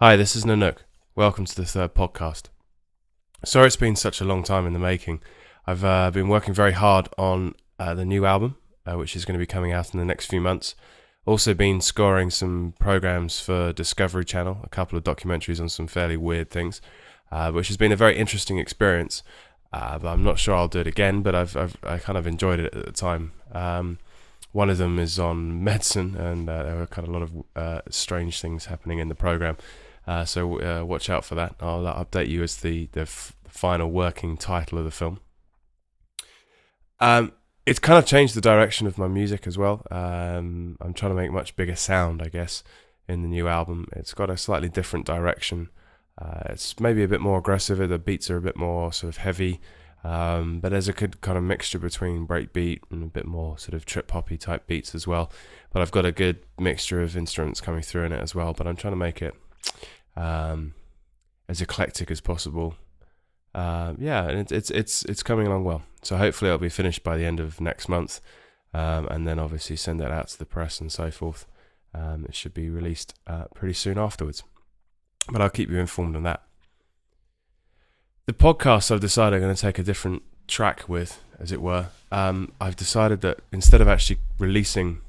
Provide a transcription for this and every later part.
Hi, this is Nanuk. Welcome to the third podcast. Sorry it's been such a long time in the making. I've uh, been working very hard on uh, the new album, uh, which is going to be coming out in the next few months. Also, been scoring some programs for Discovery Channel, a couple of documentaries on some fairly weird things, uh, which has been a very interesting experience. Uh, but I'm not sure I'll do it again, but I've, I've I kind of enjoyed it at the time. Um, one of them is on medicine, and uh, there were kind of a lot of strange things happening in the program. Uh, so uh, watch out for that. I'll update you as the the f- final working title of the film. Um, it's kind of changed the direction of my music as well. Um, I'm trying to make much bigger sound, I guess, in the new album. It's got a slightly different direction. Uh, it's maybe a bit more aggressive. The beats are a bit more sort of heavy. Um, but there's a good kind of mixture between breakbeat and a bit more sort of trip hoppy type beats as well. But I've got a good mixture of instruments coming through in it as well. But I'm trying to make it um, as eclectic as possible. Uh, yeah, and it's it's it's it's coming along well. So hopefully it'll be finished by the end of next month, um, and then obviously send that out to the press and so forth. Um, it should be released uh, pretty soon afterwards, but I'll keep you informed on that. The podcast I've decided I'm going to take a different track with, as it were. Um, I've decided that instead of actually releasing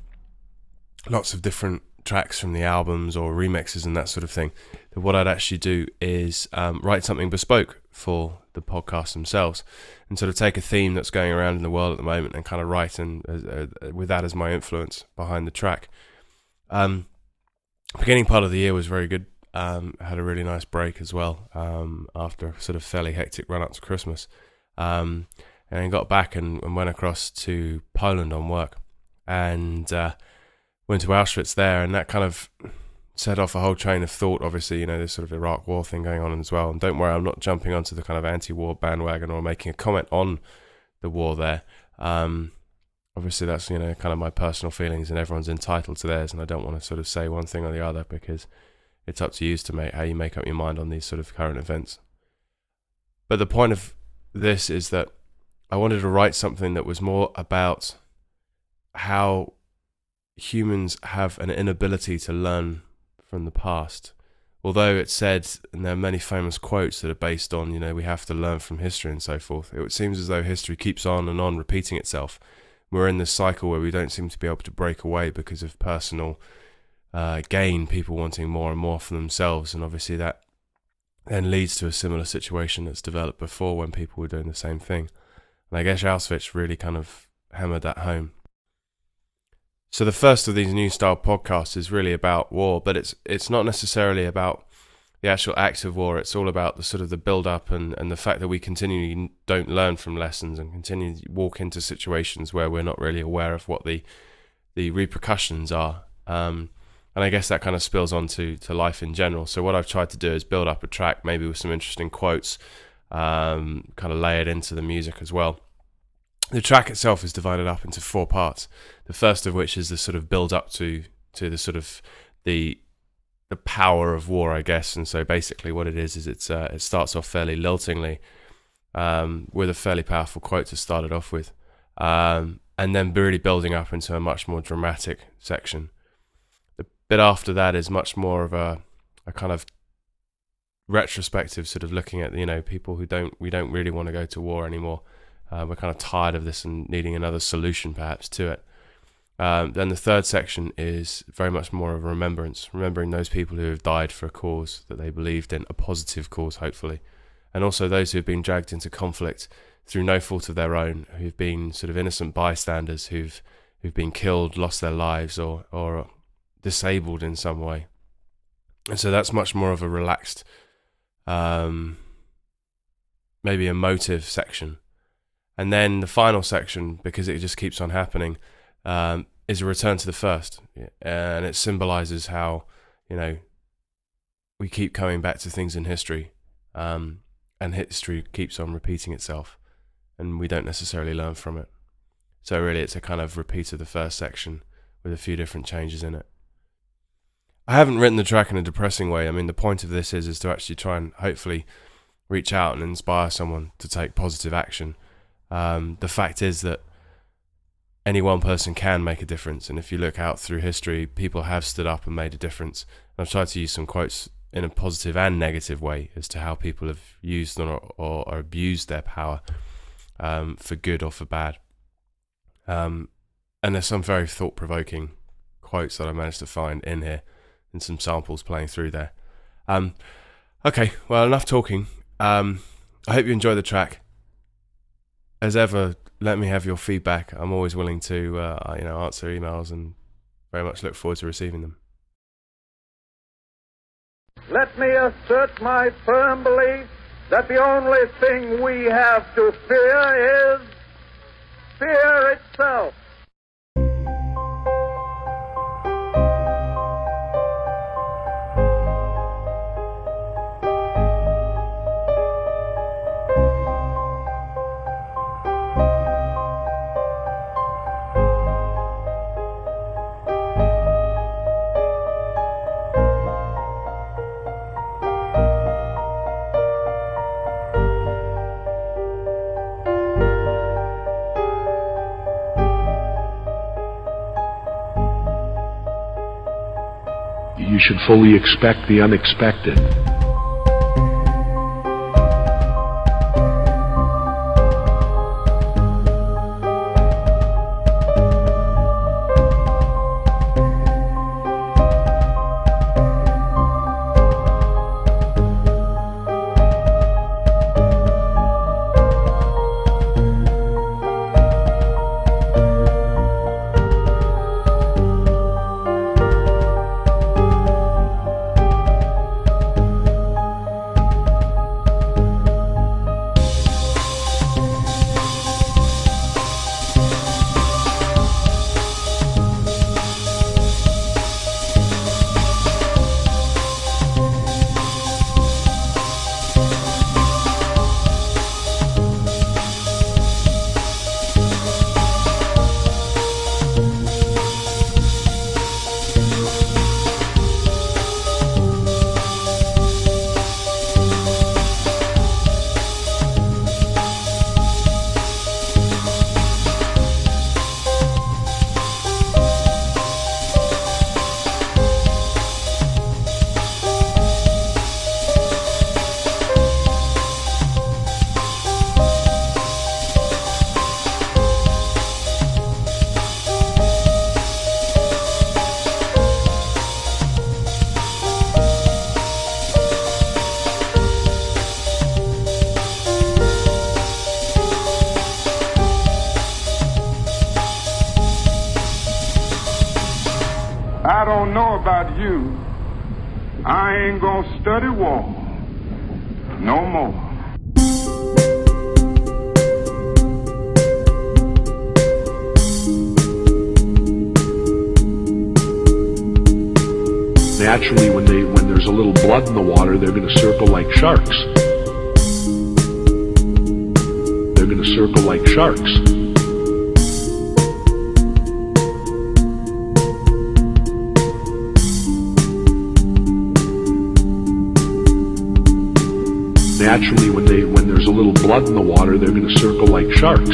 lots of different tracks from the albums or remixes and that sort of thing, what I'd actually do is um, write something bespoke for the podcast themselves and sort of take a theme that's going around in the world at the moment and kind of write and uh, uh, with that as my influence behind the track. Um, beginning part of the year was very good. Um, had a really nice break as well um, after sort of fairly hectic run up to Christmas. Um, and got back and, and, went across to Poland on work and uh, went to Auschwitz there. And that kind of set off a whole train of thought. Obviously, you know, there's sort of Iraq war thing going on as well. And don't worry, I'm not jumping onto the kind of anti war bandwagon or making a comment on the war there. Um, obviously, that's, you know, kind of my personal feelings and everyone's entitled to theirs. And I don't want to sort of say one thing or the other because it's up to you to make how you make up your mind on these sort of current events. But the point of this is that I wanted to write something that was more about how humans have an inability to learn from the past. Although it's said, and there are many famous quotes that are based on, you know, we have to learn from history and so forth, it seems as though history keeps on and on repeating itself. We're in this cycle where we don't seem to be able to break away because of personal uh, gain, people wanting more and more for themselves, and obviously that then leads to a similar situation that's developed before when people were doing the same thing. And I guess Auschwitz really kind of hammered that home. So the first of these new style podcasts is really about war, but it's it's not necessarily about the actual act of war. It's all about the sort of the build up and, and the fact that we continually don't learn from lessons and continue to walk into situations where we're not really aware of what the the repercussions are. Um, and I guess that kind of spills on to to life in general. So what I've tried to do is build up a track, maybe with some interesting quotes, um, kind of lay it into the music as well. The track itself is divided up into four parts. The first of which is the sort of build up to to the sort of the the power of war, I guess. And so basically, what it is is it's uh, it starts off fairly liltingly, um, with a fairly powerful quote to start it off with, um, and then really building up into a much more dramatic section The bit after that is much more of a, a kind of retrospective sort of looking at you know people who don't we don't really want to go to war anymore. Uh, we're kind of tired of this and needing another solution perhaps to it. Um, then the third section is very much more of a remembrance, remembering those people who have died for a cause that they believed in, a positive cause, hopefully, and also those who have been dragged into conflict through no fault of their own, who've been sort of innocent bystanders, who've who've been killed, lost their lives, or or disabled in some way. And so that's much more of a relaxed, um, maybe emotive section. And then the final section, because it just keeps on happening, um, is a return to the first. And it symbolizes how, you know, we keep coming back to things in history. Um, and history keeps on repeating itself. And we don't necessarily learn from it. So, really, it's a kind of repeat of the first section with a few different changes in it. I haven't written the track in a depressing way. I mean, the point of this is is to actually try and hopefully reach out and inspire someone to take positive action. Um, the fact is that any one person can make a difference, and if you look out through history, people have stood up and made a difference. And I've tried to use some quotes in a positive and negative way as to how people have used or, or, or abused their power um, for good or for bad. Um, and there's some very thought provoking quotes that I managed to find in here and some samples playing through there. Um, okay, well, enough talking. Um, I hope you enjoy the track. As ever, let me have your feedback. I'm always willing to, uh, you know, answer emails and very much look forward to receiving them. Let me assert my firm belief that the only thing we have to fear is fear itself. You should fully expect the unexpected. Don't know about you. I ain't gonna study war no more. Naturally, when they when there's a little blood in the water, they're going to circle like sharks. They're going to circle like sharks. Naturally, when they when there's a little blood in the water, they're going to circle like sharks.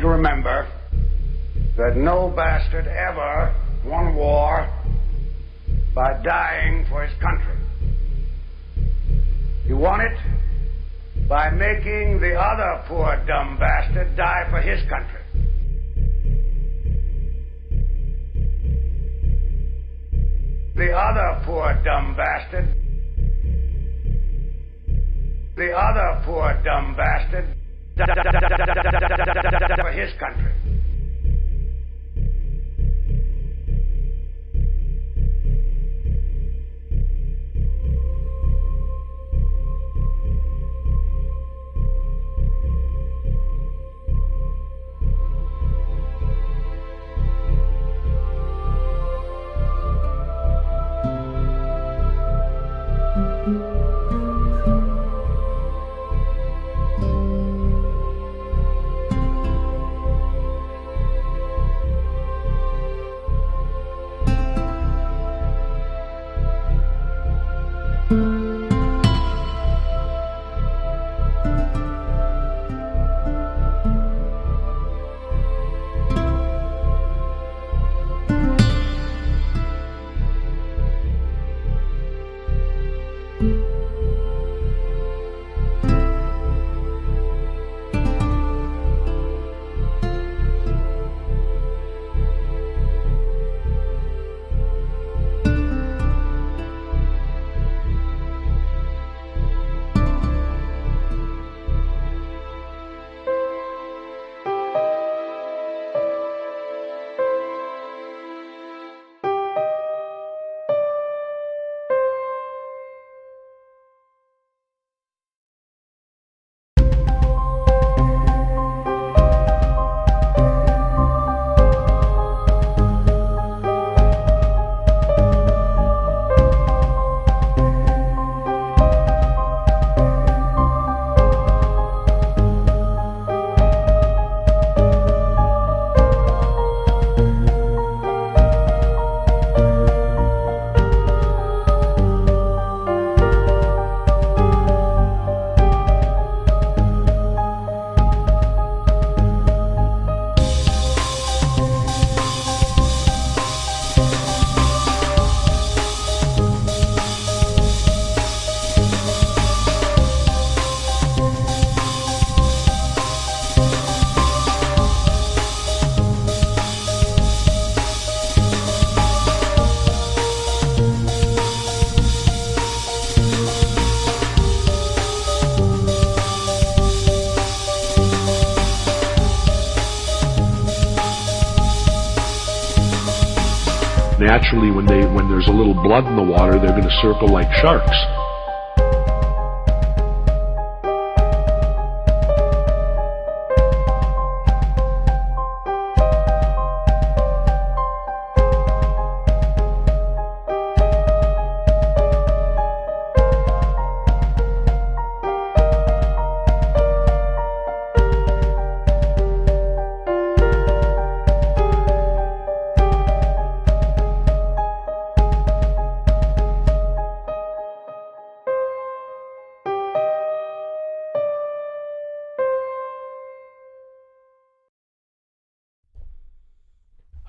You to remember that no bastard ever won war by dying for his country. He won it by making the other poor dumb bastard die for his country. The other poor dumb bastard. The other poor dumb bastard for his country. Naturally when they when there's a little blood in the water, they're going to circle like sharks.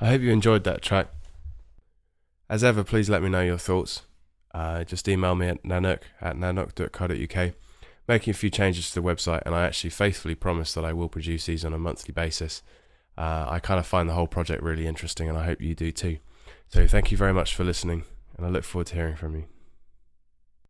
I hope you enjoyed that track. As ever, please let me know your thoughts. Uh, just email me at nanuk at nanuk.co.uk. Making a few changes to the website, and I actually faithfully promise that I will produce these on a monthly basis. Uh, I kind of find the whole project really interesting, and I hope you do too. So, thank you very much for listening, and I look forward to hearing from you.